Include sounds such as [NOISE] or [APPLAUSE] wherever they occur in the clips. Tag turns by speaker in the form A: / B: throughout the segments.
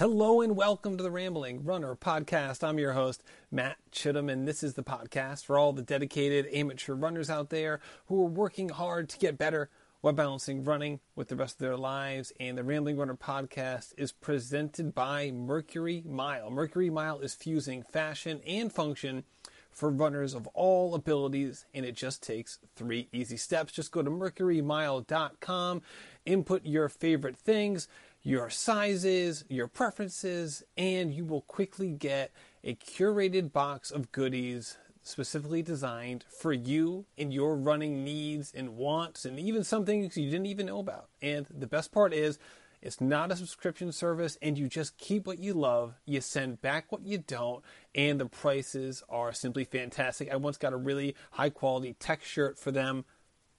A: Hello and welcome to the Rambling Runner podcast. I'm your host, Matt Chittum, and this is the podcast for all the dedicated amateur runners out there who are working hard to get better while balancing running with the rest of their lives. And the Rambling Runner podcast is presented by Mercury Mile. Mercury Mile is fusing fashion and function for runners of all abilities, and it just takes three easy steps. Just go to mercurymile.com, input your favorite things your sizes, your preferences, and you will quickly get a curated box of goodies specifically designed for you and your running needs and wants, and even some things you didn't even know about. And the best part is, it's not a subscription service, and you just keep what you love. You send back what you don't, and the prices are simply fantastic. I once got a really high quality tech shirt for them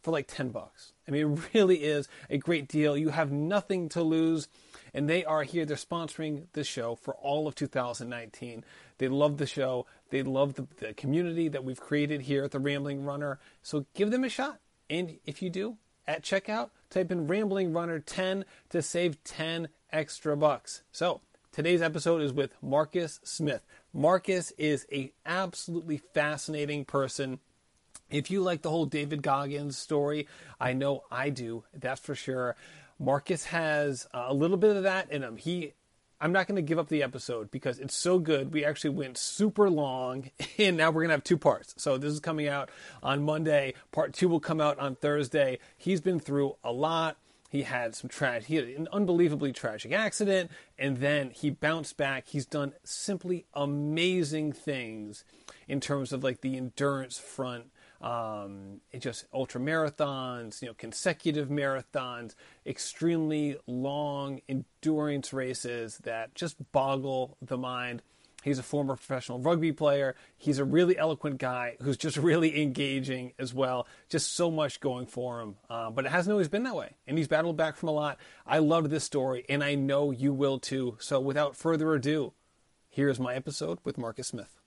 A: for like 10 bucks. I mean, it really is a great deal. You have nothing to lose. And they are here. They're sponsoring the show for all of 2019. They love the show. They love the, the community that we've created here at the Rambling Runner. So give them a shot. And if you do, at checkout, type in Rambling Runner 10 to save 10 extra bucks. So today's episode is with Marcus Smith. Marcus is a absolutely fascinating person if you like the whole David Goggins story, I know I do, that's for sure. Marcus has a little bit of that in him. He I'm not going to give up the episode because it's so good. We actually went super long, [LAUGHS] and now we're going to have two parts. So this is coming out on Monday. Part two will come out on Thursday. He's been through a lot. He had some tragic, he had an unbelievably tragic accident, and then he bounced back. He's done simply amazing things in terms of like the endurance front um, just ultra marathons, you know, consecutive marathons, extremely long endurance races that just boggle the mind. He's a former professional rugby player. He's a really eloquent guy who's just [LAUGHS] really engaging as well. Just so much going for him. Uh, but it hasn't always been that way. And he's battled back from a lot. I loved this story, and I know you will too. So without further ado, here's my episode with Marcus Smith.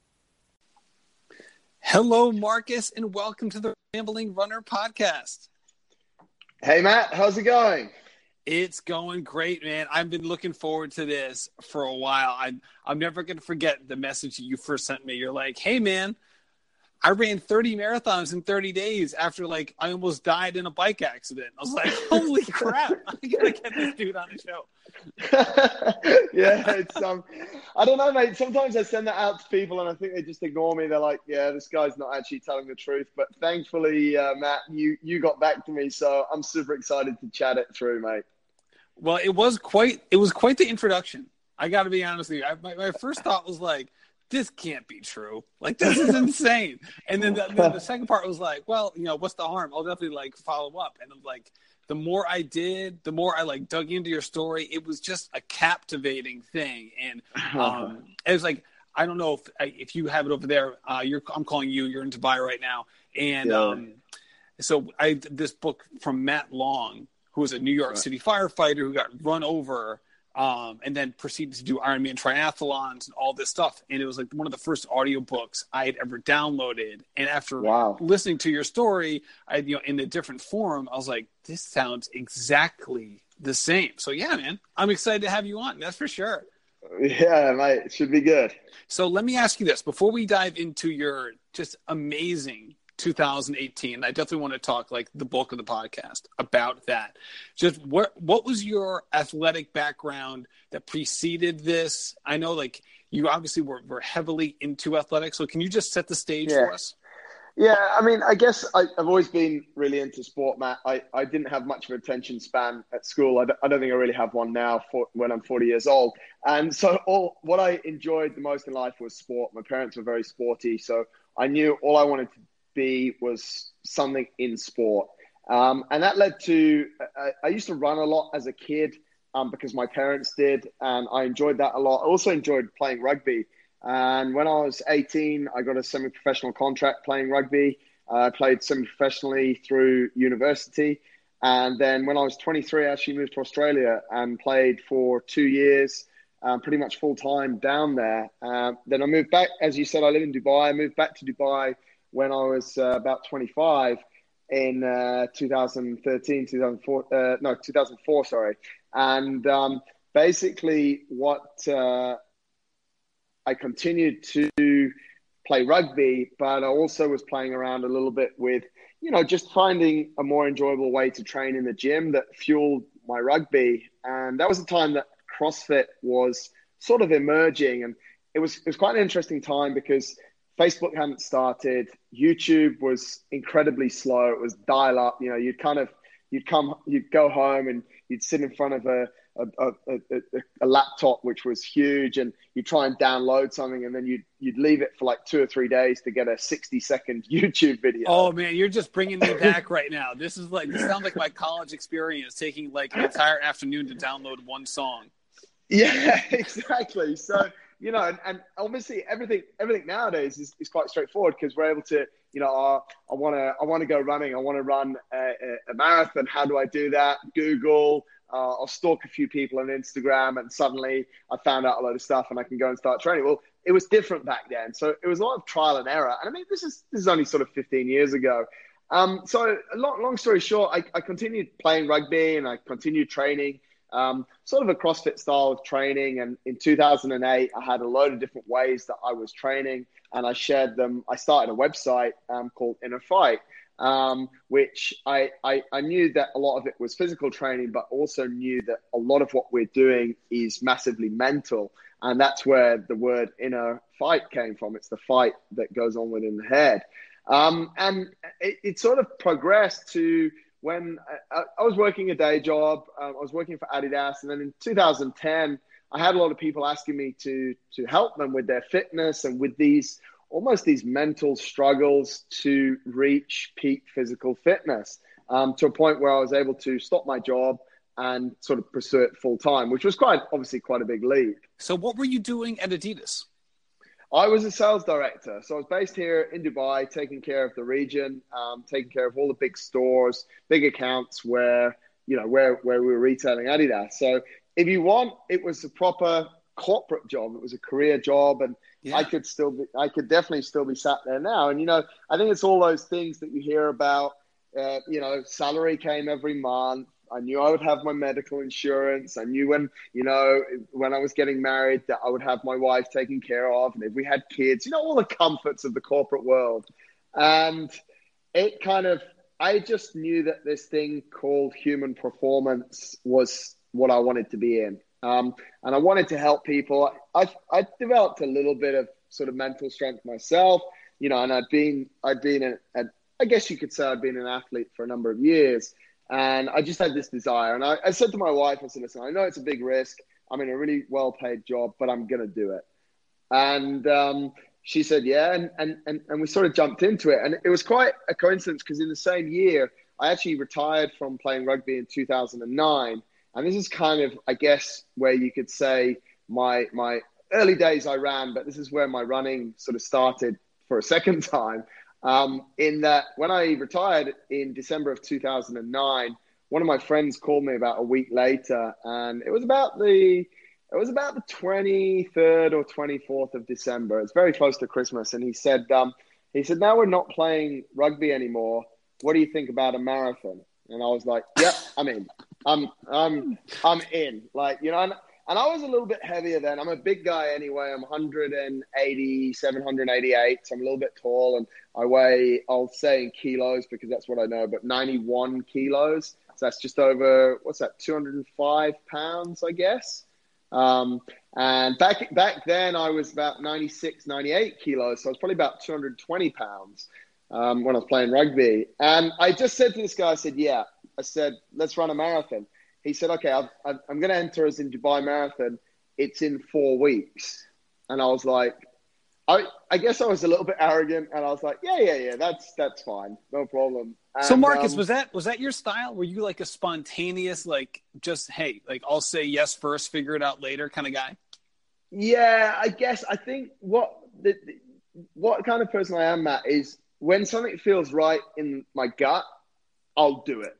A: Hello, Marcus, and welcome to the Rambling Runner podcast.
B: Hey, Matt, how's it going?
A: It's going great, man. I've been looking forward to this for a while. I'm I'm never going to forget the message you first sent me. You're like, "Hey, man, I ran 30 marathons in 30 days after like I almost died in a bike accident. I was like, [LAUGHS] holy crap, [LAUGHS] I gotta get this dude on the show. [LAUGHS]
B: yeah, it's um I don't know, mate. Sometimes I send that out to people and I think they just ignore me. They're like, Yeah, this guy's not actually telling the truth. But thankfully, uh, Matt, you you got back to me, so I'm super excited to chat it through, mate.
A: Well, it was quite it was quite the introduction. I gotta be honest with you. I, my, my first thought was like this can't be true. Like this is insane. And then the, then the, second part was like, well, you know, what's the harm? I'll definitely like follow up. And I'm like, the more I did, the more I like dug into your story. It was just a captivating thing, and [LAUGHS] um, it was like I don't know if if you have it over there. Uh, you're I'm calling you. You're in Dubai right now, and yeah. um, so I this book from Matt Long, who was a New York City firefighter who got run over um, and then proceeded to do Ironman triathlons and all this stuff. And it was like one of the first audiobooks I had ever downloaded. And after wow. listening to your story, I you know in a different form, I was like, this sounds exactly the same. So yeah, man, I'm excited to have you on. That's for sure.
B: Yeah, mate, should be good.
A: So let me ask you this before we dive into your just amazing 2018. I definitely want to talk like the bulk of the podcast about that. Just what what was your athletic background that preceded this? I know like you obviously were, were heavily into athletics, so can you just set the stage yeah. for us?
B: Yeah, I mean, I guess I, have always been really into sport, Matt. I, I didn't have much of an attention span at school. I don't, don't think I really have one now for, when I'm 40 years old. And so, all what I enjoyed the most in life was sport. My parents were very sporty, so I knew all I wanted to be was something in sport. Um, and that led to, I, I, used to run a lot as a kid um, because my parents did, and I enjoyed that a lot. I also enjoyed playing rugby. And when I was 18, I got a semi professional contract playing rugby. Uh, I played semi professionally through university. And then when I was 23, I actually moved to Australia and played for two years, um, pretty much full time down there. Um, then I moved back, as you said, I live in Dubai. I moved back to Dubai when I was uh, about 25 in uh, 2013, 2004, uh, no, 2004, sorry. And um, basically what uh, I continued to play rugby, but I also was playing around a little bit with, you know, just finding a more enjoyable way to train in the gym that fueled my rugby. And that was a time that CrossFit was sort of emerging. And it was, it was quite an interesting time because Facebook hadn't started. YouTube was incredibly slow. It was dial up. You know, you'd kind of, you'd come, you'd go home and you'd sit in front of a, a, a, a, laptop which was huge and you'd try and download something and then you'd, you'd leave it for like two or three days to get a 60 second [LAUGHS] youtube video
A: oh man you're just bringing me back right now this is like this sounds like my college experience taking like an entire afternoon to download one song [LAUGHS]
B: yeah [LAUGHS] exactly so you know and, and obviously everything everything nowadays is, is quite straightforward because we're able to you know, I want to, I want to go running. I want to run a, a, marathon. How do I do that? Google, uh, I'll stalk a few people on Instagram, and suddenly I found out a load of stuff, and I can go and start training. Well, it was different back then, so it was a lot of trial and error. And I mean, this is this is only sort of 15 years ago. Um, so, long, long story short, I, I, continued playing rugby and I continued training, um, sort of a CrossFit style of training. And in 2008, I had a load of different ways that I was training, and I shared them. I started a website um, called Inner Fight um, which I, I, I knew that a lot of it was physical training, but also knew that a lot of what we're doing is massively mental. And that's where the word inner fight came from. It's the fight that goes on within the head. Um, and it, it, sort of progressed to when I, I was working a day job. Um, I was working for Adidas. And then in 2010, I had a lot of people asking me to, to help them with their fitness and with these almost these mental struggles to reach peak physical fitness um, to a point where I was able to stop my job and sort of pursue it full time, which was quite obviously quite a big leap.
A: So, what were you doing at Adidas?
B: I was a sales director. So I was based here in Dubai, taking care of the region, um, taking care of all the big stores, big accounts where, you know, where, where we were retailing Adidas. So if you want, it was a proper corporate job. It was a career job. And yeah. I could still be, I could definitely still be sat there now. And, you know, I think it's all those things that you hear about, uh, you know, salary came every month. I knew I would have my medical insurance. I knew when, you know, when I was getting married that I would have my wife taken care of. And if we had kids, you know, all the comforts of the corporate world. And it kind of, I just knew that this thing called human performance was what I wanted to be in. Um, and I wanted to help people. I, I developed a little bit of sort of mental strength myself, you know, and I'd been, I'd been, a, a, I guess you could say I'd been an athlete for a number of years. And I just had this desire. And I, I said to my wife, I said, listen, I know it's a big risk. I'm in a really well paid job, but I'm going to do it. And um, she said, yeah. And, and, and, and we sort of jumped into it. And it was quite a coincidence because in the same year, I actually retired from playing rugby in 2009 and this is kind of, I guess, where you could say my my early days I ran, but this is where my running sort of started for a second [LAUGHS] time. Um, in that, when I retired in December of 2009, one of my friends called me about a week later, and it was about the it was about the 23rd or 24th of December. It's very close to Christmas, and he said, um, he said, now we're not playing rugby anymore. What do you think about a marathon? And I was like, yep, I'm in. I'm I'm I'm in. Like you know, and I was a little bit heavier then. I'm a big guy anyway. I'm 180, 788. So I'm a little bit tall, and I weigh I'll say in kilos because that's what I know, but 91 kilos. So that's just over what's that? 205 pounds, I guess. Um, and back back then, I was about 96, 98 kilos. So I was probably about 220 pounds um, when I was playing rugby. And I just said to this guy, I said, "Yeah." I said, let's run a marathon. He said, okay, i am going to enter us in Dubai Marathon. It's in four weeks. And I was like, I, I guess I was a little bit arrogant, and I was like, yeah, yeah, yeah, that's that's fine, no problem. And,
A: so Marcus, um, was that was that your style? Were you like a spontaneous, like just hey, like I'll say yes first, figure it out later kind of guy?
B: Yeah, I guess I think what the, what kind of person I am, Matt, is when something feels right in my gut, I'll do it.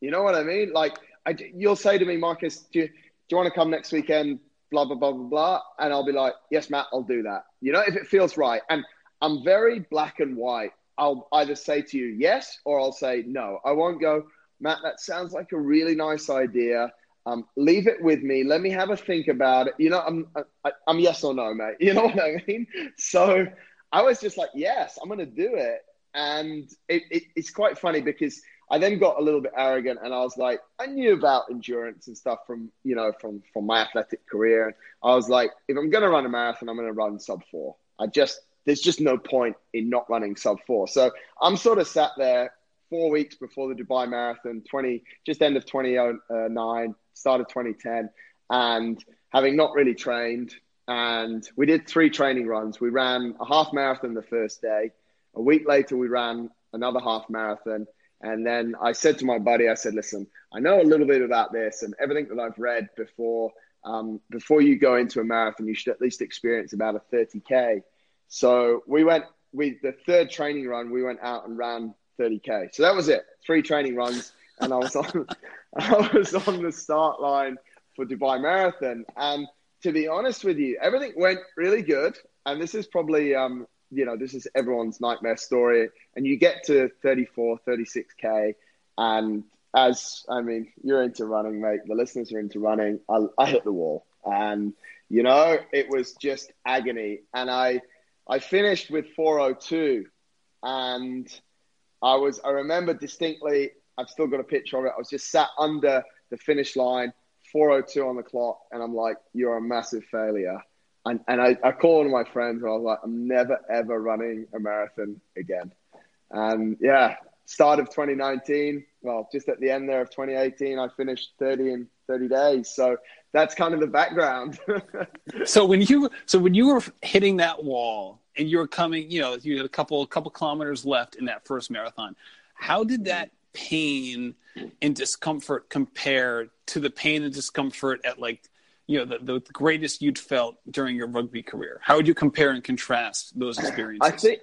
B: You know what I mean? Like, I, you'll say to me, Marcus, do you, do you want to come next weekend? Blah, blah, blah, blah, blah. And I'll be like, yes, Matt, I'll do that. You know, if it feels right. And I'm very black and white. I'll either say to you yes or I'll say no. I won't go, Matt, that sounds like a really nice idea. Um, leave it with me. Let me have a think about it. You know, I'm I, I'm yes or no, mate. [LAUGHS] You know what I mean? So I was just like, yes, I'm going to do it. And it, it, it's quite funny because I then got a little bit arrogant and I was like, I knew about endurance and stuff from, you know, from, from my athletic career. And I was like, if I'm going to run a marathon, I'm going to run sub four. I just, there's just no point in not running sub four. So I'm sort of sat there four weeks before the Dubai Marathon, 20, just end of 2009, uh, start of 2010, and having not really trained. And we did three training runs. We ran a half marathon the first day. A week later, we ran another half marathon. And then I said to my buddy, I said, listen, I know a little bit about this and everything that I've read before. Um, before you go into a marathon, you should at least experience about a 30K. So we went, we, the third training run, we went out and ran 30K. So that was it. Three training runs. And I was [LAUGHS] on, I was on the start line for Dubai Marathon. And to be honest with you, everything went really good. And this is probably, um, you know, this is everyone's nightmare story. And you get to 34, 36K. And as, I mean, you're into running, mate. The listeners are into running. I, I hit the wall. And, you know, it was just agony. And I, I finished with 402. And I was, I remember distinctly, I've still got a picture of it. I was just sat under the finish line, 402 on the clock. And I'm like, you're a massive failure. And, and I, I called one of my friends and I was like, I'm never, ever running a marathon again. And yeah, start of 2019, well, just at the end there of 2018, I finished 30 in 30 days. So that's kind of the background. [LAUGHS]
A: so when you, so when you were hitting that wall and you were coming, you know, you had a couple, a couple kilometers left in that first marathon, how did mm-hmm. that pain and discomfort compare to the pain and discomfort at like you know the, the greatest you'd felt during your rugby career? How would you compare and contrast those experiences?
B: i think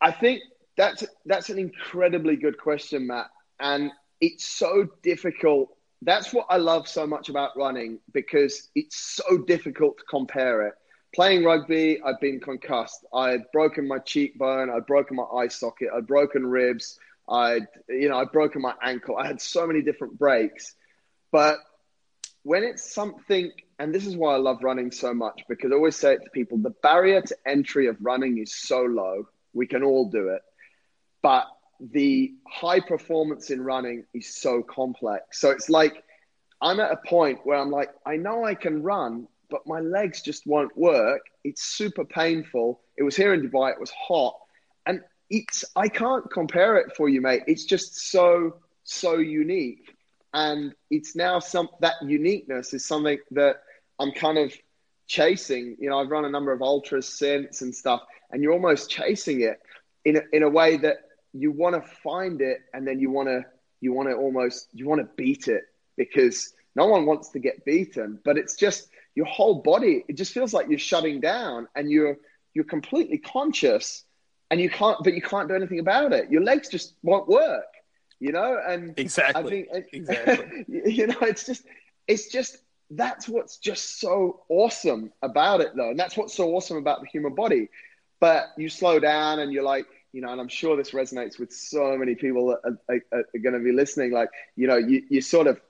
B: i think that's that's an incredibly good question matt. And it's so difficult. That's what i love so much about running because it's so difficult to compare it. Playing rugby i've been concussed. I'd broken my cheekbone. I'd broken my eye socket. I'd broken ribs. I'd you know i'd broken my ankle. I had so many different breaks. But when it's something, and this is why I love running so much, because I always say it to people the barrier to entry of running is so low. We can all do it. But the high performance in running is so complex. So it's like I'm at a point where I'm like, I know I can run, but my legs just won't work. It's super painful. It was here in Dubai, it was hot. And it's I can't compare it for you, mate. It's just so, so unique and it's now some that uniqueness is something that I'm kind of chasing. You know, I've run a number of ultras since and stuff, and you're almost chasing it in a, in a way that you want to find it, and then you want to you want to almost you want to beat it because no one wants to get beaten, but it's just your whole body. It just feels like you're shutting down, and you're you're completely conscious, and you can't, but you can't do anything about it. Your legs just won't work you know? And
A: exactly.
B: I think,
A: exactly. [LAUGHS]
B: you know it's just it's just that's what's just so awesome about it though. And that's what's so awesome about the human body. But you slow down and you're like you know and i'm sure this resonates with so many people that are, are, are going to be listening. Like you know you, you sort of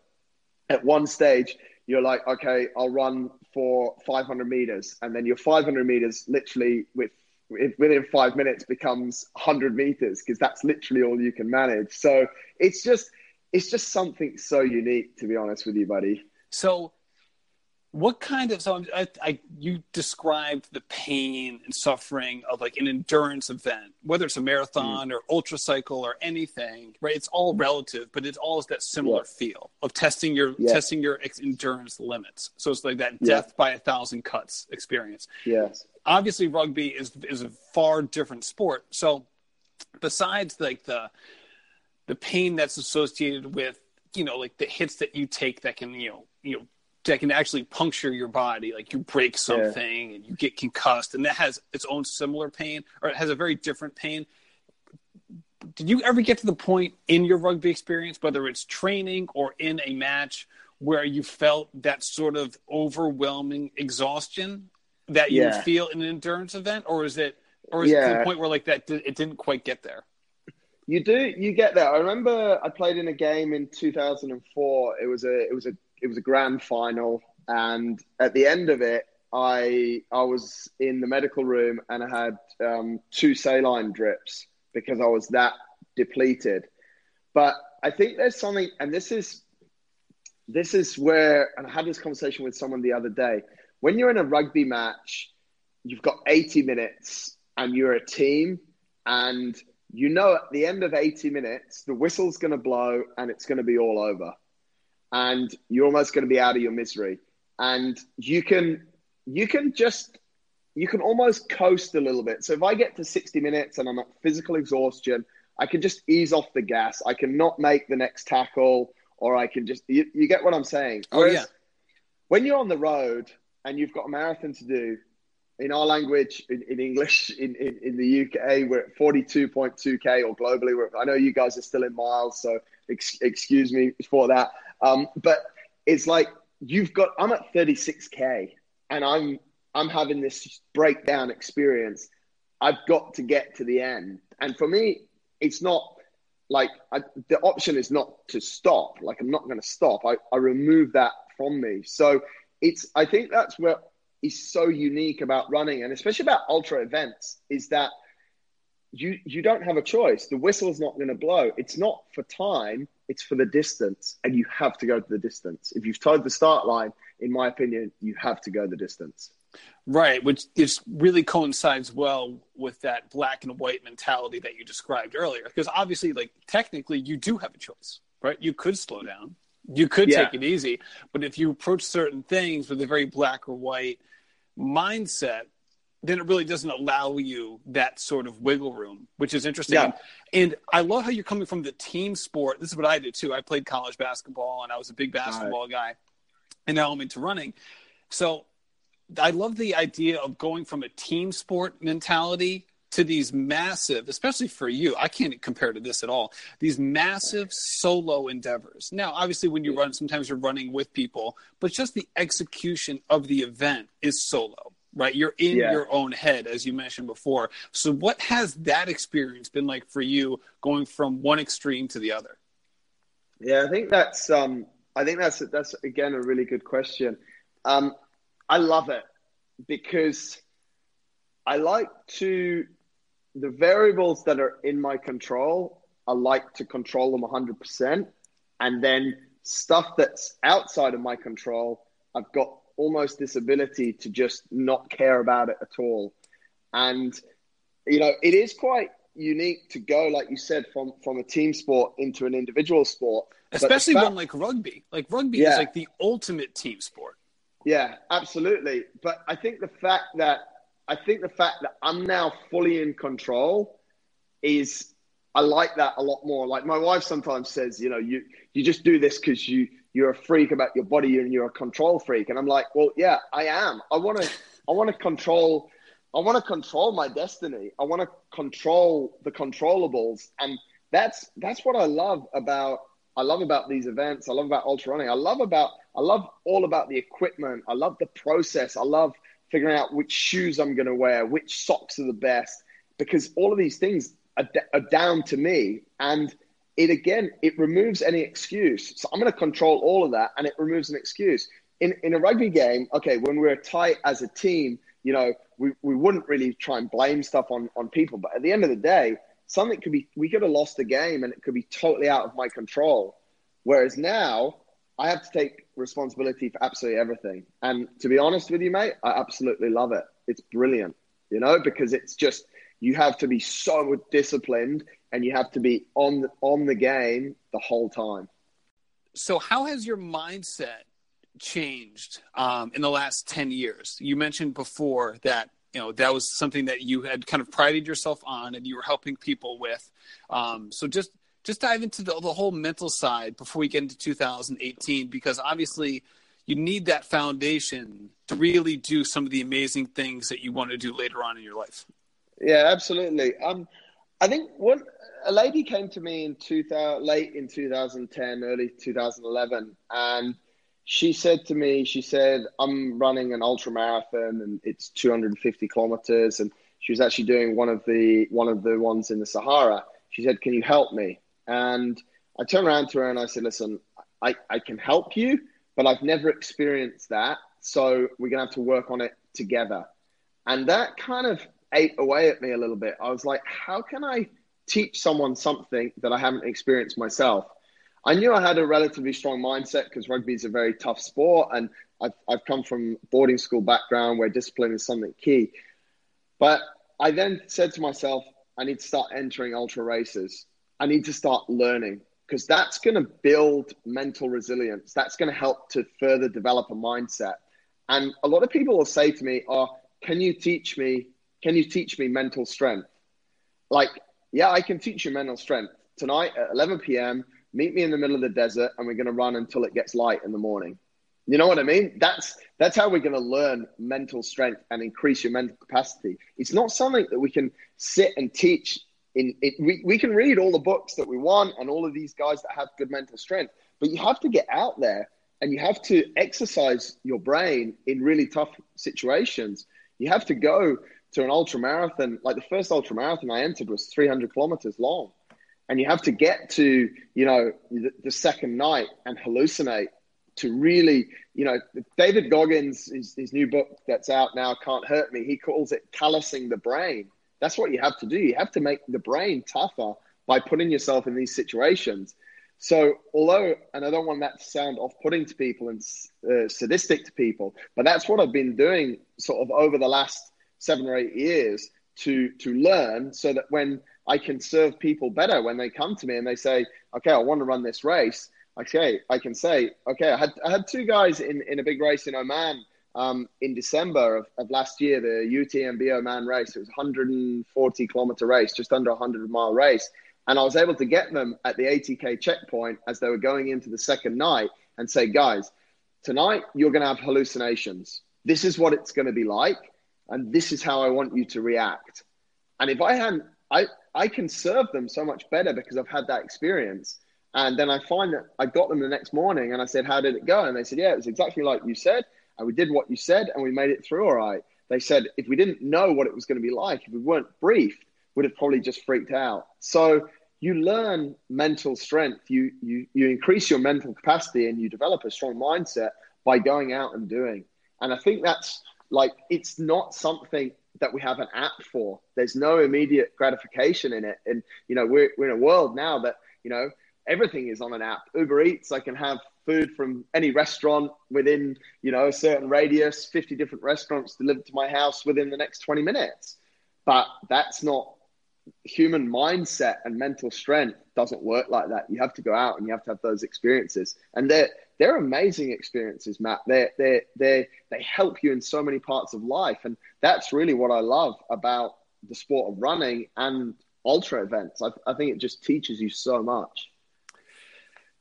B: at one stage you're like okay i'll run for 500 meters. And then you're 500 meters literally with within five minutes becomes 100 meters because that's literally all you can manage. So it's just it's just something so unique, to be honest with you, buddy.
A: So, what kind of so I, I you described the pain and suffering of like an endurance event, whether it's a marathon mm. or ultra cycle or anything, right? It's all relative, but it all is that similar yeah. feel of testing your yeah. testing your endurance limits. So it's like that death yeah. by a thousand cuts experience.
B: Yes
A: obviously rugby is is a far different sport. So besides like the the pain that's associated with you know like the hits that you take that can you know you know that can actually puncture your body like you break something yeah. and you get concussed and that has its own similar pain or it has a very different pain did you ever get to the point in your rugby experience whether it's training or in a match where you felt that sort of overwhelming exhaustion that you yeah. would feel in an endurance event, or is it, or is yeah. it to the point where like that it didn't quite get there?
B: You do, you get there. I remember I played in a game in 2004. It was a, it was a it was a grand final, and at the end of it, I I was in the medical room and I had um, two saline drips because I was that depleted. But I think there's something, and this is this is where, and I had this conversation with someone the other day. When you're in a rugby match, you've got 80 minutes and you're a team, and you know at the end of 80 minutes, the whistle's going to blow and it's going to be all over. And you're almost going to be out of your misery. And you can, you can just, you can almost coast a little bit. So if I get to 60 minutes and I'm at physical exhaustion, I can just ease off the gas. I can not make the next tackle, or I can just, you, you get what I'm saying?
A: Whereas oh, yeah.
B: When you're on the road and you've got a marathon to do, in our language, in, in English, [LAUGHS] in, in, in, the UK, we're at 42.2K or globally. We're, I know you guys are still in miles, so ex, excuse me for that. Um, but it's like you've got, I'm at 36K and I'm, I'm having this breakdown experience. I've got to get to the end. And for me, it's not like I, the option is not to stop. Like I'm not going to stop. I, I remove that from me. So it's, I think that's where is so unique about running and especially about ultra events is that you you don't have a choice. The whistle's not going to blow. It's not for time, it's for the distance and you have to go to the distance. If you've tied the start line, in my opinion, you have to go the distance.
A: Right, which is really coincides well with that black and white mentality that you described earlier. Because obviously, like technically, you do have a choice, right? You could slow down, you could yeah. take it easy, but if you approach certain things with a very black or white mindset, then it really doesn't allow you that sort of wiggle room, which is interesting. Yeah. And I love how you're coming from the team sport. This is what I did too. I played college basketball and I was a big basketball guy, and now I'm into running. So I love the idea of going from a team sport mentality to these massive, especially for you, I can't compare to this at all. These massive solo endeavors. Now, obviously, when you run, sometimes you're running with people, but just the execution of the event is solo, right? You're in yeah. your own head, as you mentioned before. So, what has that experience been like for you, going from one extreme to the other?
B: Yeah, I think that's um, I think that's that's again a really good question. Um, I love it because I like to the variables that are in my control. I like to control them 100%. And then stuff that's outside of my control, I've got almost this ability to just not care about it at all. And, you know, it is quite unique to go, like you said, from, from a team sport into an individual sport.
A: Especially fact, one like rugby. Like rugby yeah. is like the ultimate team sport.
B: Yeah, absolutely. But I think the fact that I think the fact that I'm now fully in control is I like that a lot more. Like my wife sometimes says, you know, you you just do this because you you're a freak about your body and you're a control freak. And I'm like, well, yeah, I am. I want to I want to control I want to control my destiny. I want to control the controllables, and that's that's what I love about I love about these events. I love about ultra running. I love about I love all about the equipment. I love the process. I love figuring out which shoes I'm going to wear, which socks are the best, because all of these things are, are down to me. And it again, it removes any excuse. So I'm going to control all of that, and it removes an excuse. In in a rugby game, okay, when we're tight as a team, you know, we, we wouldn't really try and blame stuff on on people. But at the end of the day, something could be we could have lost the game and it could be totally out of my control. Whereas now I have to take responsibility for absolutely everything. And to be honest with you, mate, I absolutely love it. It's brilliant, you know, because it's just you have to be so disciplined and you have to be on on the game the whole time.
A: So, how has your mindset changed um, in the last ten years? You mentioned before that you know that was something that you had kind of prided yourself on and you were helping people with. Um, so, just just dive into the, the whole mental side before we get into 2018 because obviously you need that foundation to really do some of the amazing things that you want to do later on in your life.
B: Yeah, absolutely. Um, I think one a lady came to me in 2000, late in 2010, early 2011, and she said to me, she said, "I'm running an ultra marathon, and it's 250 kilometers." And she was actually doing one of the one of the ones in the Sahara. She said, "Can you help me?" And I turned around to her and I said, listen, I, I can help you, but I've never experienced that. So we're going to have to work on it together. And that kind of ate away at me a little bit. I was like, how can I teach someone something that I haven't experienced myself? I knew I had a relatively strong mindset because rugby is a very tough sport. And I've, I've come from boarding school background where discipline is something key. But I then said to myself, I need to start entering ultra races. I need to start learning because that's going to build mental resilience. That's going to help to further develop a mindset. And a lot of people will say to me, "Oh, can you teach me? Can you teach me mental strength?" Like, yeah, I can teach you mental strength tonight at 11 p.m. Meet me in the middle of the desert, and we're going to run until it gets light in the morning. You know what I mean? That's that's how we're going to learn mental strength and increase your mental capacity. It's not something that we can sit and teach. In it, we we can read all the books that we want and all of these guys that have good mental strength, but you have to get out there and you have to exercise your brain in really tough situations. You have to go to an ultra marathon. Like the first ultra marathon I entered was 300 kilometers long, and you have to get to you know the, the second night and hallucinate to really, you know, David Goggins, his, his new book that's out now, Can't Hurt Me, he calls it callousing the brain. That's what you have to do. You have to make the brain tougher by putting yourself in these situations. So, although, and I don't want that to sound off putting to people and uh, sadistic to people, but that's what I've been doing sort of over the last seven or eight years to, to learn so that when I can serve people better, when they come to me and they say, okay, I want to run this race, okay, I can say, okay, I had I had two guys in, in a big race in Oman um, in December of, of last year, the UTMB Oman race. It was 140 kilometer race, just under 100 mile race. And I was able to get them at the ATK checkpoint as they were going into the second night and say, guys, tonight you're going to have hallucinations. This is what it's going to be like. And this is how I want you to react. And if I hadn't, I, I can serve them so much better because I've had that experience. And then I find that I got them the next morning and I said, How did it go? And they said, Yeah, it was exactly like you said. And we did what you said and we made it through all right. They said, If we didn't know what it was going to be like, if we weren't briefed, would have probably just freaked out. So you learn mental strength, you, you, you increase your mental capacity and you develop a strong mindset by going out and doing. And I think that's like, it's not something that we have an app for. There's no immediate gratification in it. And, you know, we're, we're in a world now that, you know, everything is on an app. Uber Eats, I can have food from any restaurant within, you know, a certain radius, 50 different restaurants delivered to my house within the next 20 minutes. But that's not human mindset and mental strength doesn't work like that. You have to go out and you have to have those experiences. And they're they're amazing experiences, Matt. They they they they help you in so many parts of life. And that's really what I love about the sport of running and ultra events. I, I think it just teaches you so much.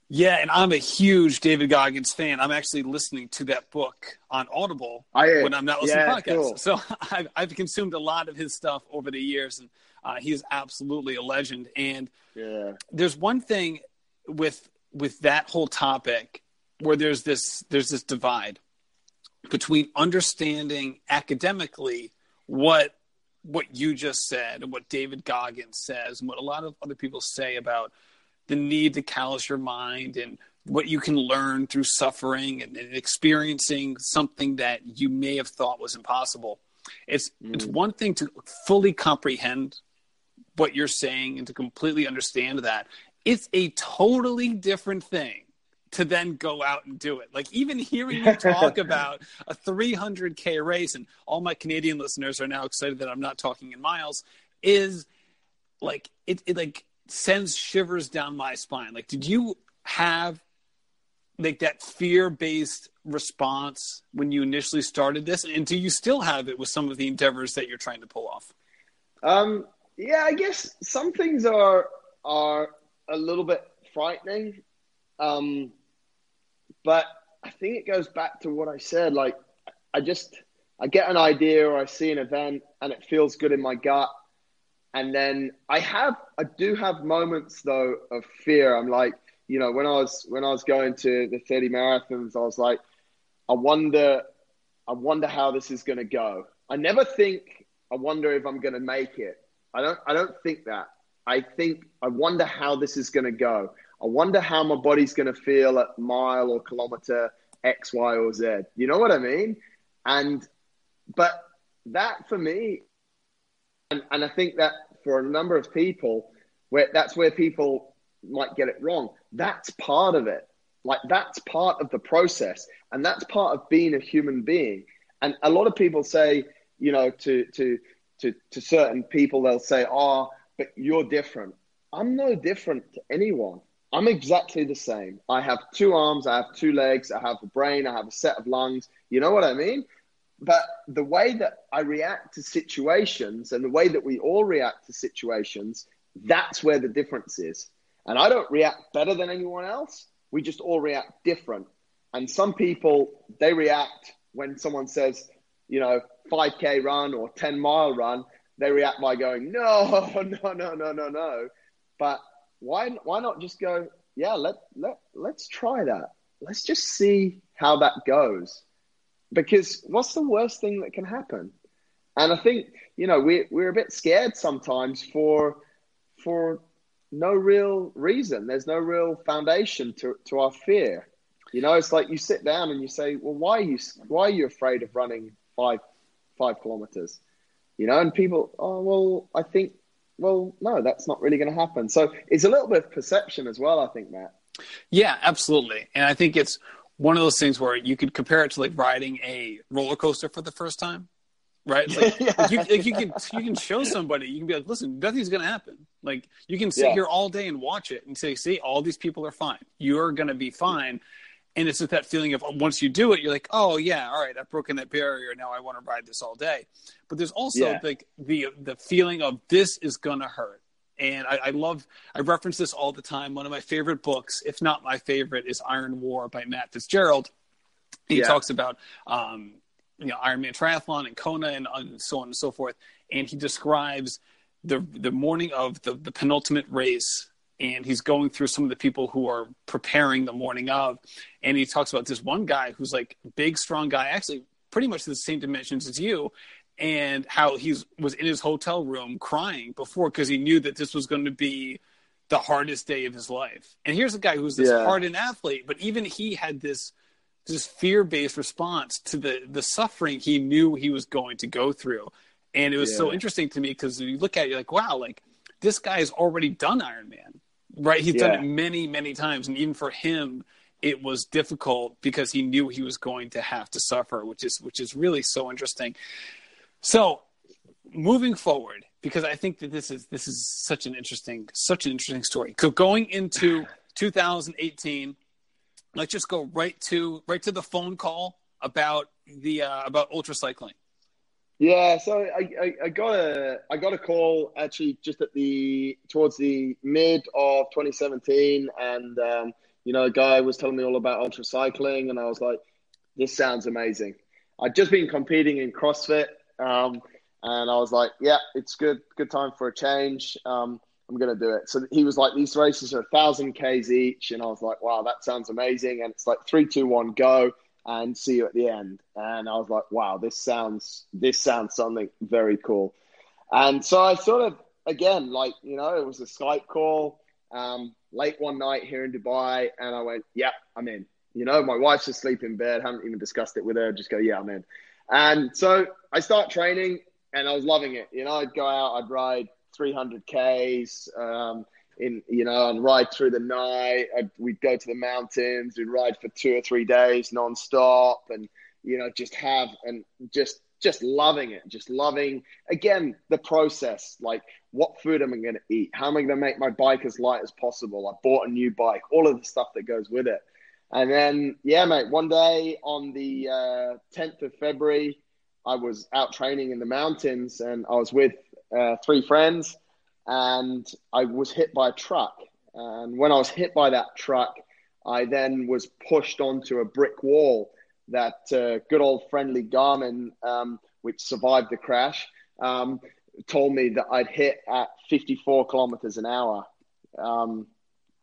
A: Yeah, and I'm a huge David Goggins fan. I'm actually listening to that book on Audible
B: I,
A: when I'm not listening
B: yeah,
A: to podcasts.
B: Cool. [LAUGHS]
A: So I've, I've, consumed a lot of his stuff over the years, and uh, he is absolutely a legend. And
B: yeah.
A: there's one thing with with that whole topic where there's this there's this divide between understanding academically what what you just said and what David Goggins says and what a lot of other people say about the need to callous your mind and what you can learn through suffering and, and experiencing something that you may have thought was impossible. It's mm. it's one thing to fully comprehend what you're saying and to completely understand that. It's a totally different thing to then go out and do it. Like even hearing you talk [LAUGHS] about a 300k race, and all my Canadian listeners are now excited that I'm not talking in miles. Is like it, it like sends shivers down my spine. Like, did you have like that fear based response when you initially started this, and do you still have it with some of the endeavors that you're trying to pull off?
B: Um, yeah, I guess some things are are a little bit frightening, um, but I think it goes back to what I said. Like, I just I get an idea or I see an event and it feels good in my gut, and then I have, I do have moments though of fear. I'm like, you know, when I was when I was going to the 30 marathons, I was like, I wonder, I wonder how this is going to go. I never think, I wonder if I'm going to make it. I don't, I don't think that. I think, I wonder how this is going to go. I wonder how my body's going to feel at mile or kilometer X, Y, or Z. You know what I mean? And but that for me, and, and I think that for a number of people, where that's where people might get it wrong. That's part of it. Like that's part of the process, and that's part of being a human being. And a lot of people say, you know, to to to to certain people, they'll say, "Oh, but you're different." I'm no different to anyone. I'm exactly the same. I have two arms, I have two legs, I have a brain, I have a set of lungs. You know what I mean? But the way that I react to situations and the way that we all react to situations, that's where the difference is. And I don't react better than anyone else. We just all react different. And some people, they react when someone says, you know, 5K run or 10 mile run, they react by going, no, [LAUGHS] no, no, no, no, no. But why why not just go, yeah, let let let's try that. Let's just see how that goes. Because what's the worst thing that can happen? And I think, you know, we we're a bit scared sometimes for for no real reason. There's no real foundation to, to our fear. You know, it's like you sit down and you say, "Well, why are you why are you afraid of running five five kilometers?" You know, and people, oh well, I think well, no, that's not really going to happen. So it's a little bit of perception as well, I think, Matt.
A: Yeah, absolutely. And I think it's one of those things where you could compare it to like riding a roller coaster for the first time, right? Like, [LAUGHS] yeah. like you, like you can you can show somebody, you can be like, listen, nothing's going to happen. Like you can sit yeah. here all day and watch it and say, see, all these people are fine. You're going to be fine and it's just that feeling of once you do it you're like oh yeah all right i've broken that barrier now i want to ride this all day but there's also yeah. like the the feeling of this is gonna hurt and I, I, love i reference this all the time. One of my favorite books if not my favorite is iron war by matt fitzgerald. He yeah. talks about um, you know ironman triathlon and kona and, and so on and so forth. And he describes the the morning of the, the penultimate race. And he's going through some of the people who are preparing the morning of. And he talks about this one guy who's like big strong guy actually pretty much the same dimensions as you and how he was in his hotel room crying before because he knew that this was going to be the hardest day of his life and here's a guy who's this yeah. hardened athlete but even he had this this fear-based response to the the suffering he knew he was going to go through and it was yeah. so interesting to me because you look at it you're like wow like this guy has already done ironman right? He's yeah. done it many, many times, and even for him, it was difficult because he knew he was going to have to suffer, which is which is really so interesting. So, moving forward, because I think that this is this is such an interesting such an interesting story. So going into 2018, let's just go right to right to the phone call about the uh, about ultra cycling.
B: Yeah, so I, I, I, got a I got a call actually just at the towards the mid of 2017, and um, you know, a guy was telling me all about ultra cycling, and I was like, this sounds amazing. I'd just been competing in CrossFit, um, and I was like, yeah, it's good good time for a change. Um, I'm gonna do it. So he was like, these races are a thousand k's each, and I was like, wow, that sounds amazing. And it's like three, two, one, go and see you at the end. And I was like, wow, this sounds this sounds something very cool. And so I sort of again, like you know, it was a Skype call um, late one night here in Dubai, and I went, yeah, I'm in. You know, my wife's asleep in bed. Haven't even discussed it with her. Just go, yeah, I'm in. And so I start training, and I was loving it. You know, I'd go out, I'd ride 300 k's. Um, in you know and ride through the night I'd, we'd go to the mountains we'd ride for two or three days non-stop and you know just have and just just loving it just loving again the process like what food am i going to eat how am i going to make my bike as light as possible i bought a new bike all of the stuff that goes with it and then yeah mate one day on the uh, 10th of february i was out training in the mountains and i was with uh, three friends and I was hit by a truck. And when I was hit by that truck, I then was pushed onto a brick wall that uh, good old friendly Garmin, um, which survived the crash, um, told me that I'd hit at 54 kilometers an hour. Um,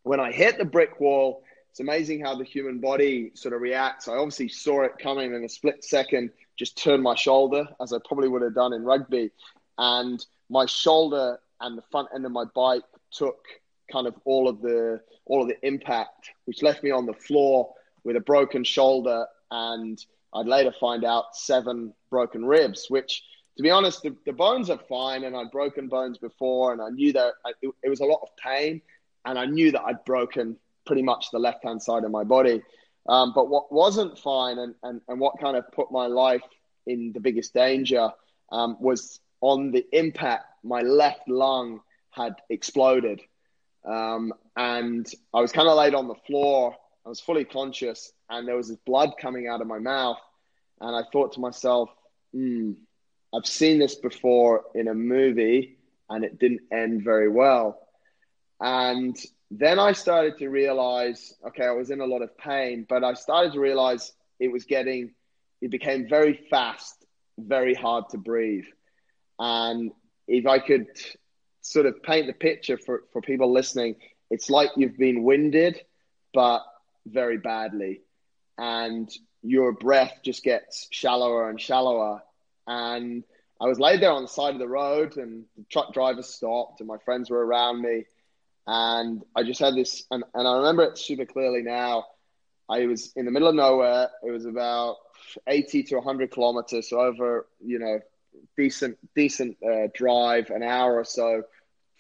B: when I hit the brick wall, it's amazing how the human body sort of reacts. I obviously saw it coming in a split second, just turned my shoulder, as I probably would have done in rugby. And my shoulder and the front end of my bike took kind of all of the all of the impact, which left me on the floor with a broken shoulder and I'd later find out seven broken ribs, which to be honest, the, the bones are fine, and I'd broken bones before, and I knew that I, it, it, was a lot of pain, and I knew that I'd broken pretty much the left hand side of my body. Um, but what wasn't fine, and, and, and what kind of put my life in the biggest danger, um, was on the impact, my left lung had exploded. Um, and I was kind of laid on the floor. I was fully conscious, and there was this blood coming out of my mouth. And I thought to myself, hmm, I've seen this before in a movie and it didn't end very well. And then I started to realize, okay, I was in a lot of pain, but I started to realize it was getting, it became very fast, very hard to breathe. And if I could sort of paint the picture for, for people listening, it's like you've been winded, but very badly. And your breath just gets shallower and shallower and I was laid there on the side of the road, and the truck driver stopped, and my friends were around me. And I just had this, and, and I remember it super clearly now. I was in the middle of nowhere. It was about 80 to 100 kilometers, so over, you know, decent, decent uh, drive, an hour or so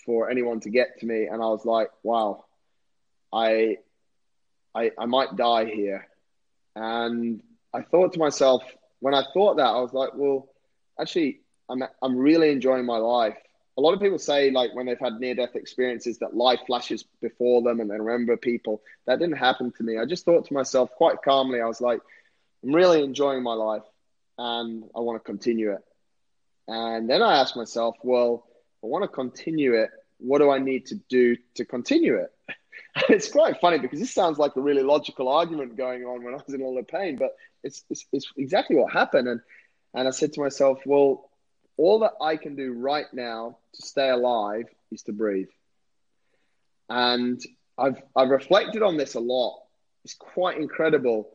B: for anyone to get to me. And I was like, wow, I, I, I might die here. And I thought to myself, when I thought that, I was like, well, actually, I'm I'm really enjoying my life. A lot of people say like when they've had near death experiences that life flashes before them and they remember people. That didn't happen to me. I just thought to myself quite calmly. I was like, I'm really enjoying my life, and I want to continue it. And then I asked myself, well, I want to continue it. What do I need to do to continue it? [LAUGHS] and it's quite funny because this sounds like a really logical argument going on when I was in all the pain, but it's, it's, it's exactly what happened. And and I said to myself, well, all that I can do right now to stay alive is to breathe. And I've, I've reflected on this a lot. It's quite incredible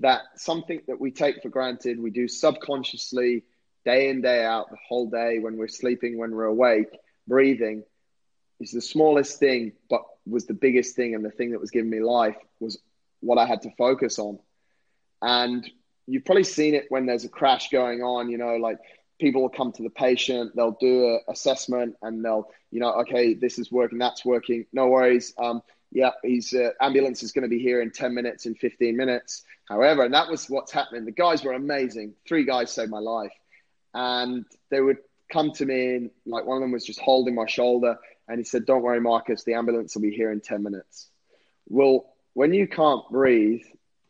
B: that something that we take for granted, we do subconsciously day in, day out, the whole day when we're sleeping, when we're awake, breathing is the smallest thing, but was the biggest thing. And the thing that was giving me life was what I had to focus on. And you've probably seen it when there's a crash going on, you know, like people will come to the patient, they'll do an assessment and they'll, you know, okay, this is working, that's working, no worries. Um, yeah, his uh, ambulance is going to be here in 10 minutes, in 15 minutes. However, and that was what's happening. The guys were amazing. Three guys saved my life. And they would come to me and like one of them was just holding my shoulder and he said, don't worry, Marcus, the ambulance will be here in 10 minutes. Well, when you can't breathe,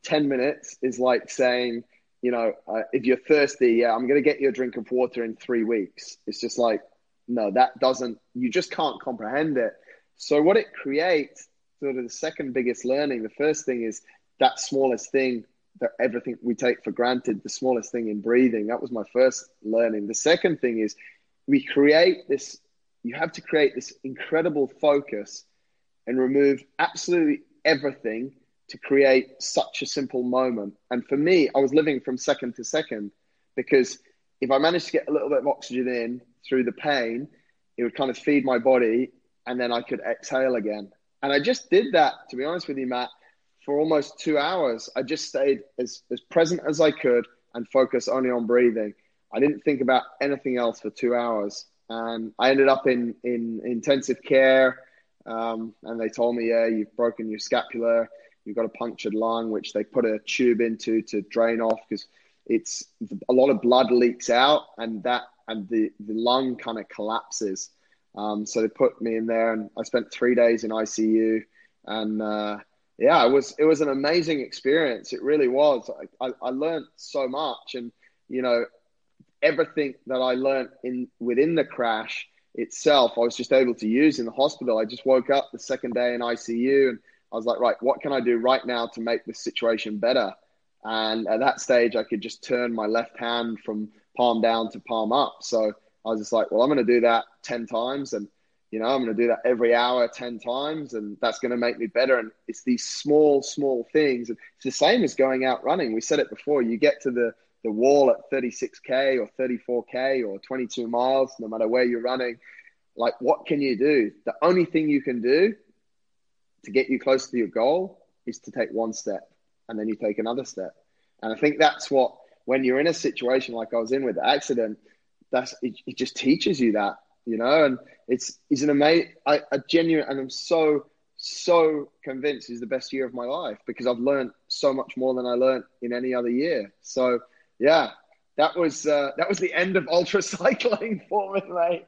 B: 10 minutes is like saying, you know, uh, if you're thirsty, yeah, I'm going to get you a drink of water in three weeks. It's just like, no, that doesn't, you just can't comprehend it. So, what it creates, sort of the second biggest learning, the first thing is that smallest thing that everything we take for granted, the smallest thing in breathing. That was my first learning. The second thing is we create this, you have to create this incredible focus and remove absolutely everything to create such a simple moment. And for me, I was living from second to second because if I managed to get a little bit of oxygen in through the pain, it would kind of feed my body and then I could exhale again. And I just did that, to be honest with you, Matt, for almost two hours. I just stayed as, as present as I could and focused only on breathing. I didn't think about anything else for two hours. And I ended up in, in intensive care. Um, and they told me, yeah, you've broken your scapula you've got a punctured lung, which they put a tube into to drain off because it's a lot of blood leaks out and that and the, the lung kind of collapses. Um, so they put me in there and I spent three days in ICU and uh, yeah, it was it was an amazing experience. It really was. I, I, I learned so much and you know everything that I learned in within the crash itself, I was just able to use in the hospital. I just woke up the second day in ICU and I was like, right, what can I do right now to make this situation better? And at that stage, I could just turn my left hand from palm down to palm up. So I was just like, well, I'm going to do that 10 times. And, you know, I'm going to do that every hour 10 times. And that's going to make me better. And it's these small, small things. And it's the same as going out running. We said it before. You get to the, the wall at 36K or 34K or 22 miles, no matter where you're running. Like, what can you do? The only thing you can do to get you close to your goal is to take one step. and then you take another step. And I think that's what when you're in a situation like I was in with the accident, that's it, it just teaches you that, you know, and it's it's an amazing I, I genuine and I'm so so convinced is the best year of my life because I've learned so much more than I learned in any other year. So yeah, that was uh, that was the end of [LAUGHS] ultra cycling for me, mate.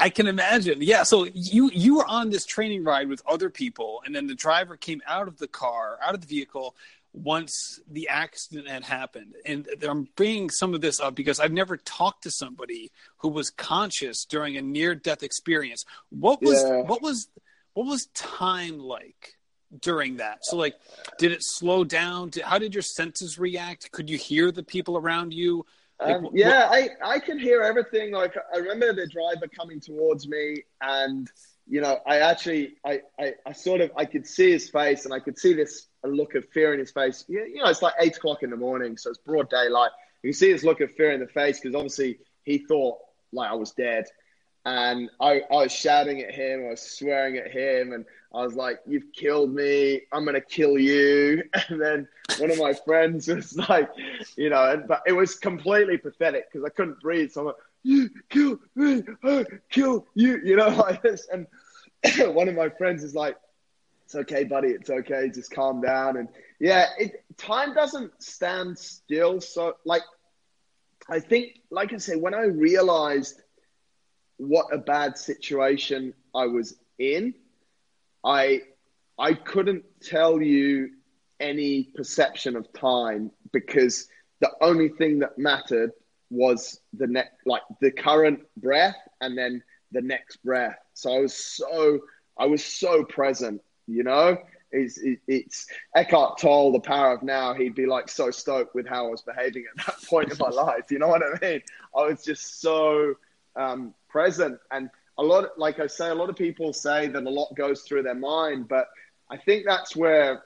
A: I can imagine. Yeah. So you you were on this training ride with other people, and then the driver came out of the car, out of the vehicle, once the accident had happened. And I'm bringing some of this up because I've never talked to somebody who was conscious during a near death experience. What was yeah. what was what was time like during that? So like did it slow down? How did your senses react? Could you hear the people around you?
B: Like, um, yeah, what... I, I can hear everything. Like I remember the driver coming towards me and you know, I actually, I, I, I, sort of, I could see his face, and I could see this look of fear in his face. You, you know, it's like eight o'clock in the morning, so it's broad daylight. You can see his look of fear in the face because obviously he thought like I was dead, and I, I was shouting at him, I was swearing at him, and I was like, "You've killed me! I'm gonna kill you!" [LAUGHS] And then one of my friends was like, you know, and, but it was completely pathetic because I couldn't breathe. So I'm like, "You kill me! I kill you!" You know, [LAUGHS] like this, and [CLEARS THROAT] one of my friends is like, "It's okay, buddy. It's okay. Just calm down." And yeah, it, time doesn't stand still. So like, I think, like I say, when I realized what a bad situation I was in, I I couldn't tell you any perception of time because the only thing that mattered was the next, like the current breath, and then the next breath. So I was so I was so present, you know. It's, it's Eckhart Tolle, the power of now. He'd be like so stoked with how I was behaving at that [LAUGHS] point in my life. You know what I mean? I was just so um, present, and a lot, like I say, a lot of people say that a lot goes through their mind, but I think that's where,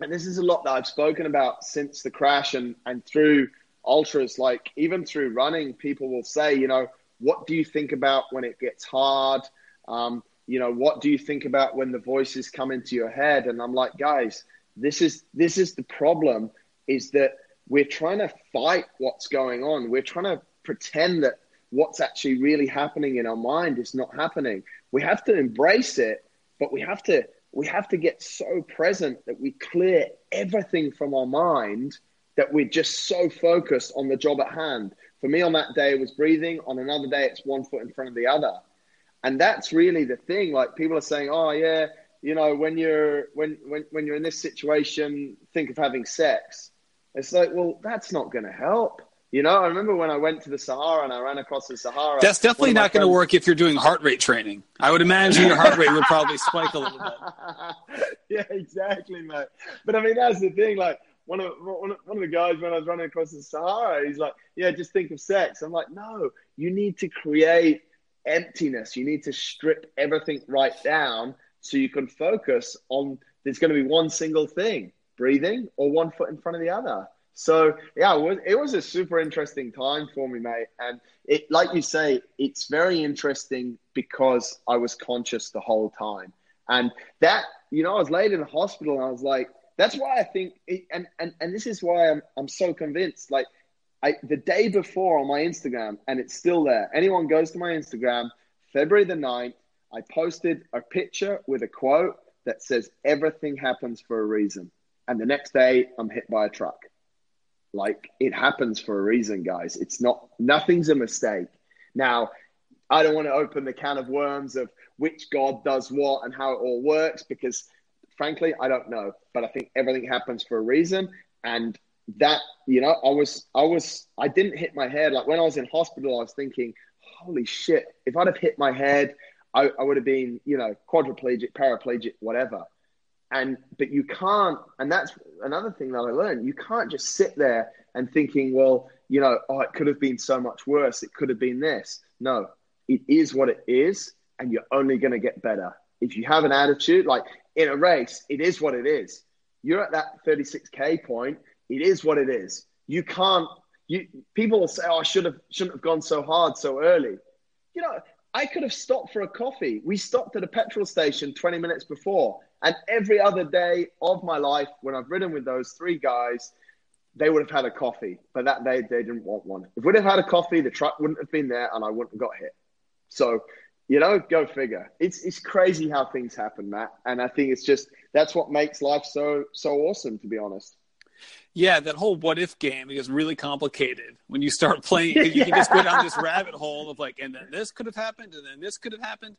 B: and this is a lot that I've spoken about since the crash and and through ultras, like even through running, people will say, you know, what do you think about when it gets hard? Um, you know, what do you think about when the voices come into your head? And I'm like, guys, this is this is the problem is that we're trying to fight what's going on. We're trying to pretend that what's actually really happening in our mind is not happening. We have to embrace it, but we have to we have to get so present that we clear everything from our mind that we're just so focused on the job at hand. For me on that day it was breathing, on another day it's one foot in front of the other. And that's really the thing. Like people are saying, "Oh yeah, you know, when you're when when when you're in this situation, think of having sex." It's like, well, that's not going to help. You know, I remember when I went to the Sahara and I ran across the Sahara.
A: That's definitely not going to work if you're doing heart rate training. I would imagine your heart rate would probably spike a little bit. [LAUGHS]
B: yeah, exactly, mate. But I mean, that's the thing. Like, one of one of the guys when I was running across the Sahara, he's like, "Yeah, just think of sex." I'm like, "No, you need to create emptiness. You need to strip everything right down so you can focus on there's going to be one single thing breathing or one foot in front of the other. So yeah, it was, it was a super interesting time for me, mate. And it, like you say, it's very interesting because I was conscious the whole time. And that, you know, I was laid in the hospital and I was like, that's why I think, it, and, and, and this is why I'm, I'm so convinced, like I, the day before on my Instagram, and it's still there. Anyone goes to my Instagram, February the 9th, I posted a picture with a quote that says, Everything happens for a reason. And the next day, I'm hit by a truck. Like, it happens for a reason, guys. It's not, nothing's a mistake. Now, I don't want to open the can of worms of which God does what and how it all works because, frankly, I don't know. But I think everything happens for a reason. And that you know i was i was i didn't hit my head like when i was in hospital i was thinking holy shit if i'd have hit my head i, I would have been you know quadriplegic paraplegic whatever and but you can't and that's another thing that i learned you can't just sit there and thinking well you know oh it could have been so much worse it could have been this no it is what it is and you're only going to get better if you have an attitude like in a race it is what it is you're at that 36k point it is what it is. You can't. You people will say, "Oh, I should have shouldn't have gone so hard so early." You know, I could have stopped for a coffee. We stopped at a petrol station 20 minutes before. And every other day of my life, when I've ridden with those three guys, they would have had a coffee, but that day they didn't want one. If we'd have had a coffee, the truck wouldn't have been there and I wouldn't have got hit. So, you know, go figure. It's it's crazy how things happen, Matt. And I think it's just that's what makes life so so awesome, to be honest.
A: Yeah, that whole what if game is really complicated when you start [LAUGHS] playing. You yeah. can just go down this rabbit hole of like, and then this could have happened, and then this could have happened.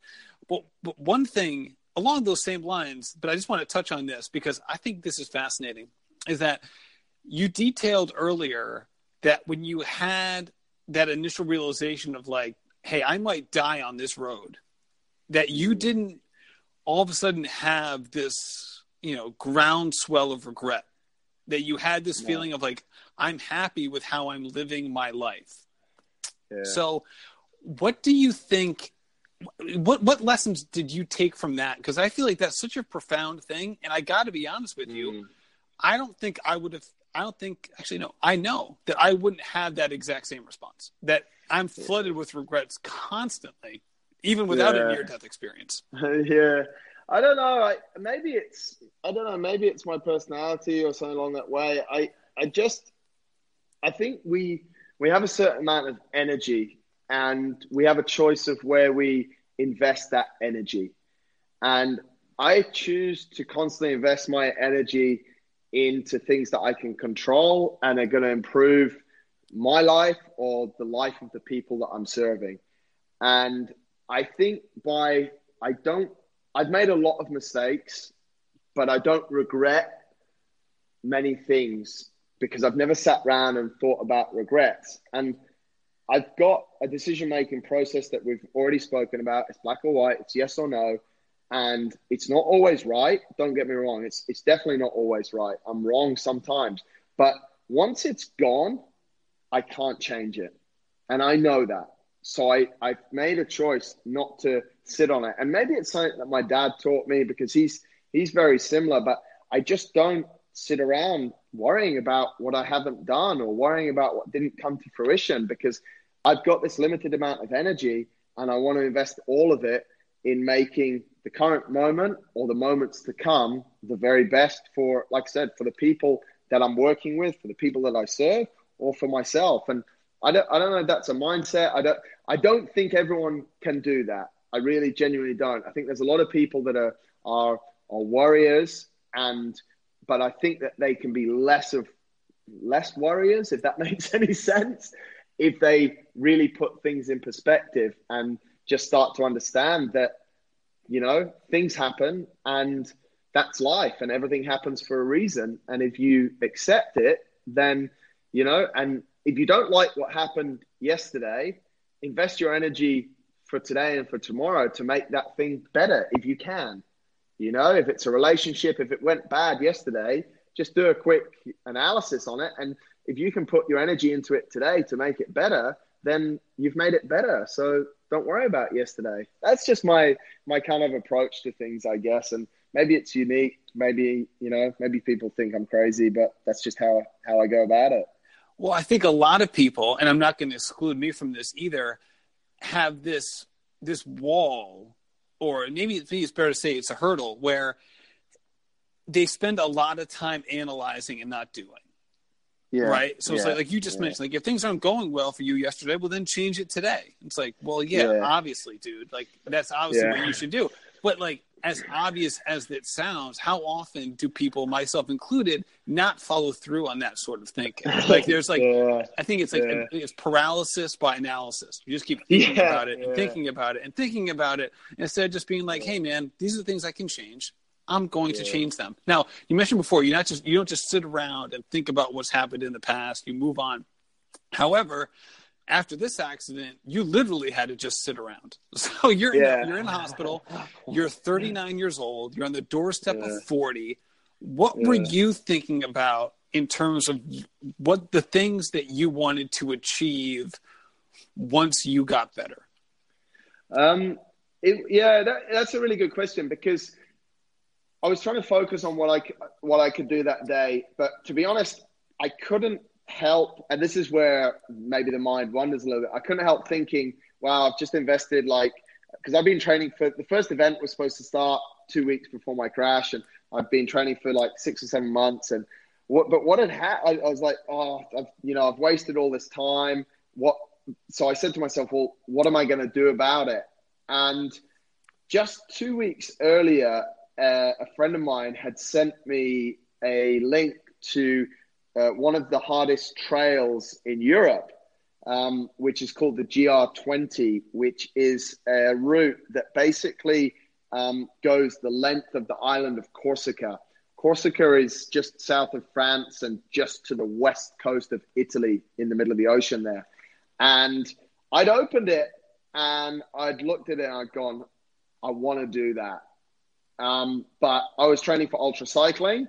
A: But, but one thing along those same lines, but I just want to touch on this because I think this is fascinating, is that you detailed earlier that when you had that initial realization of like, hey, I might die on this road, that you mm-hmm. didn't all of a sudden have this, you know, groundswell of regret that you had this yeah. feeling of like i'm happy with how i'm living my life yeah. so what do you think what what lessons did you take from that because i feel like that's such a profound thing and i got to be honest with you mm. i don't think i would have i don't think actually no i know that i wouldn't have that exact same response that i'm flooded with regrets constantly even without yeah. a near death experience [LAUGHS]
B: yeah I don't know. I, maybe it's I don't know. Maybe it's my personality or something along that way. I I just I think we we have a certain amount of energy, and we have a choice of where we invest that energy. And I choose to constantly invest my energy into things that I can control and are going to improve my life or the life of the people that I'm serving. And I think by I don't I've made a lot of mistakes, but I don't regret many things because I've never sat around and thought about regrets. And I've got a decision making process that we've already spoken about. It's black or white, it's yes or no. And it's not always right. Don't get me wrong. It's it's definitely not always right. I'm wrong sometimes. But once it's gone, I can't change it. And I know that. So I, I've made a choice not to sit on it. And maybe it's something that my dad taught me because he's he's very similar, but I just don't sit around worrying about what I haven't done or worrying about what didn't come to fruition because I've got this limited amount of energy and I want to invest all of it in making the current moment or the moments to come the very best for, like I said, for the people that I'm working with, for the people that I serve, or for myself. And I don't, I don't know if that's a mindset. I don't, I don't think everyone can do that. I really genuinely don't. I think there's a lot of people that are are are warriors and but I think that they can be less of less warriors if that [LAUGHS] makes any sense if they really put things in perspective and just start to understand that you know things happen and that's life and everything happens for a reason and if you accept it then you know and if you don't like what happened yesterday invest your energy for today and for tomorrow to make that thing better if you can. You know, if it's a relationship, if it went bad yesterday, just do a quick analysis on it. And if you can put your energy into it today to make it better, then you've made it better. So don't worry about yesterday. That's just my my kind of approach to things, I guess. And maybe it's unique. Maybe you know, maybe people think I'm crazy, but that's just how how I go about it.
A: Well, I think a lot of people, and I'm not going to exclude me from this either, have this this wall, or maybe, it's better to say it's a hurdle where they spend a lot of time analyzing and not doing. Yeah. Right. So yeah. it's like, like you just yeah. mentioned, like if things aren't going well for you yesterday, well then change it today. It's like, well, yeah, obviously, dude. Like that's obviously what you should do. But like as obvious as it sounds, how often do people, myself included, not follow through on that sort of thinking? [LAUGHS] Like there's like, yeah. I think it's like yeah. it's paralysis by analysis. You just keep thinking yeah. about it and thinking about it and thinking about it instead of just being like, hey man, these are the things I can change. I'm going to change them. Now, you mentioned before, you're not just you don't just sit around and think about what's happened in the past. You move on. However, after this accident, you literally had to just sit around. [LAUGHS] So you're yeah. in, you're in hospital. You're 39 years old. You're on the doorstep yeah. of 40. What yeah. were you thinking about in terms of what the things that you wanted to achieve once you got better?
B: Um, it, yeah, that, that's a really good question because I was trying to focus on what I what I could do that day, but to be honest, I couldn't help, and this is where maybe the mind wanders a little bit. I couldn't help thinking, wow, I've just invested like because I've been training for the first event was supposed to start two weeks before my crash, and I've been training for like six or seven months. And what, but what had happened, I, was like, oh, I've, you know, I've wasted all this time. What? So I said to myself, well, what am I going to do about it? And just two weeks earlier, uh, a friend of mine had sent me a link to uh, one of the hardest trails in Europe, um, which is called the GR20, which is a route that basically um, goes the length of the island of Corsica. Corsica is just south of France and just to the west coast of Italy in the middle of the ocean there. And I'd opened it and I'd looked at it and I'd gone, I want to do that. Um, but I was training for ultra cycling,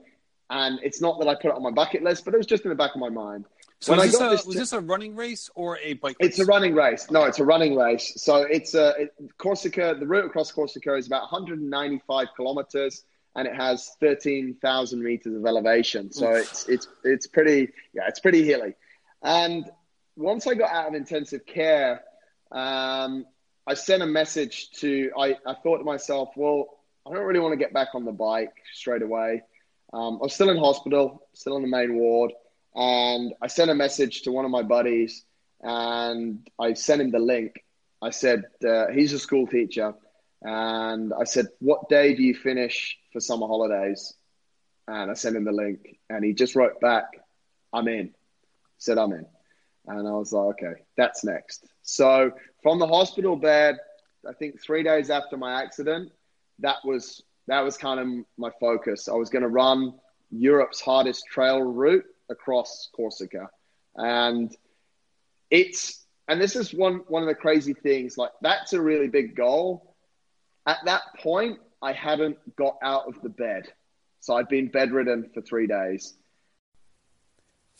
B: and it's not that I put it on my bucket list, but it was just in the back of my mind.
C: So when this a, this was this a running race or a bike
B: race? It's a running race. No, it's a running race. So it's a it, Corsica. The route across Corsica is about 195 kilometers, and it has 13,000 meters of elevation. So Oof. it's it's it's pretty yeah, it's pretty hilly. And once I got out of intensive care, um, I sent a message to. I I thought to myself, well, I don't really want to get back on the bike straight away. Um, I was still in hospital, still in the main ward, and I sent a message to one of my buddies, and I sent him the link. I said uh, he's a school teacher, and I said, "What day do you finish for summer holidays?" And I sent him the link, and he just wrote back, "I'm in." Said I'm in, and I was like, "Okay, that's next." So from the hospital bed, I think three days after my accident, that was that was kind of my focus. I was going to run Europe's hardest trail route across Corsica, and it's and this is one one of the crazy things. Like that's a really big goal. At that point, I hadn't got out of the bed, so I'd been bedridden for three days.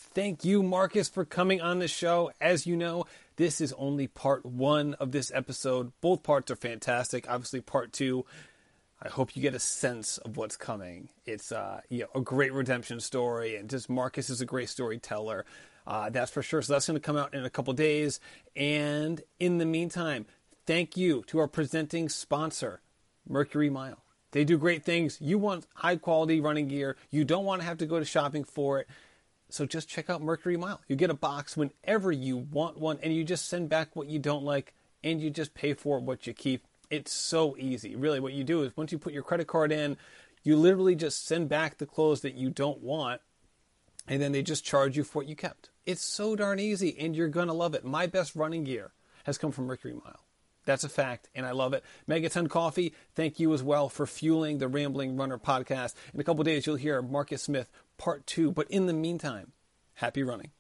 A: Thank you, Marcus, for coming on the show. As you know, this is only part one of this episode. Both parts are fantastic. Obviously, part two I hope you get a sense of what's coming. It's uh, you know, a great redemption story, and just Marcus is a great storyteller. Uh, that's for sure. So that's going to come out in a couple days. And in the meantime, thank you to our presenting sponsor, Mercury Mile. They do great things. You want high quality running gear. You don't want to have to go to shopping for it. So just check out Mercury Mile. You get a box whenever you want one, and you just send back what you don't like, and you just pay for what you keep. It's so easy. Really, what you do is once you put your credit card in, you literally just send back the clothes that you don't want, and then they just charge you for what you kept. It's so darn easy, and you're going to love it. My best running gear has come from Mercury Mile. That's a fact, and I love it. Megaton Coffee, thank you as well for fueling the Rambling Runner podcast. In a couple days, you'll hear Marcus Smith part two. But in the meantime, happy running.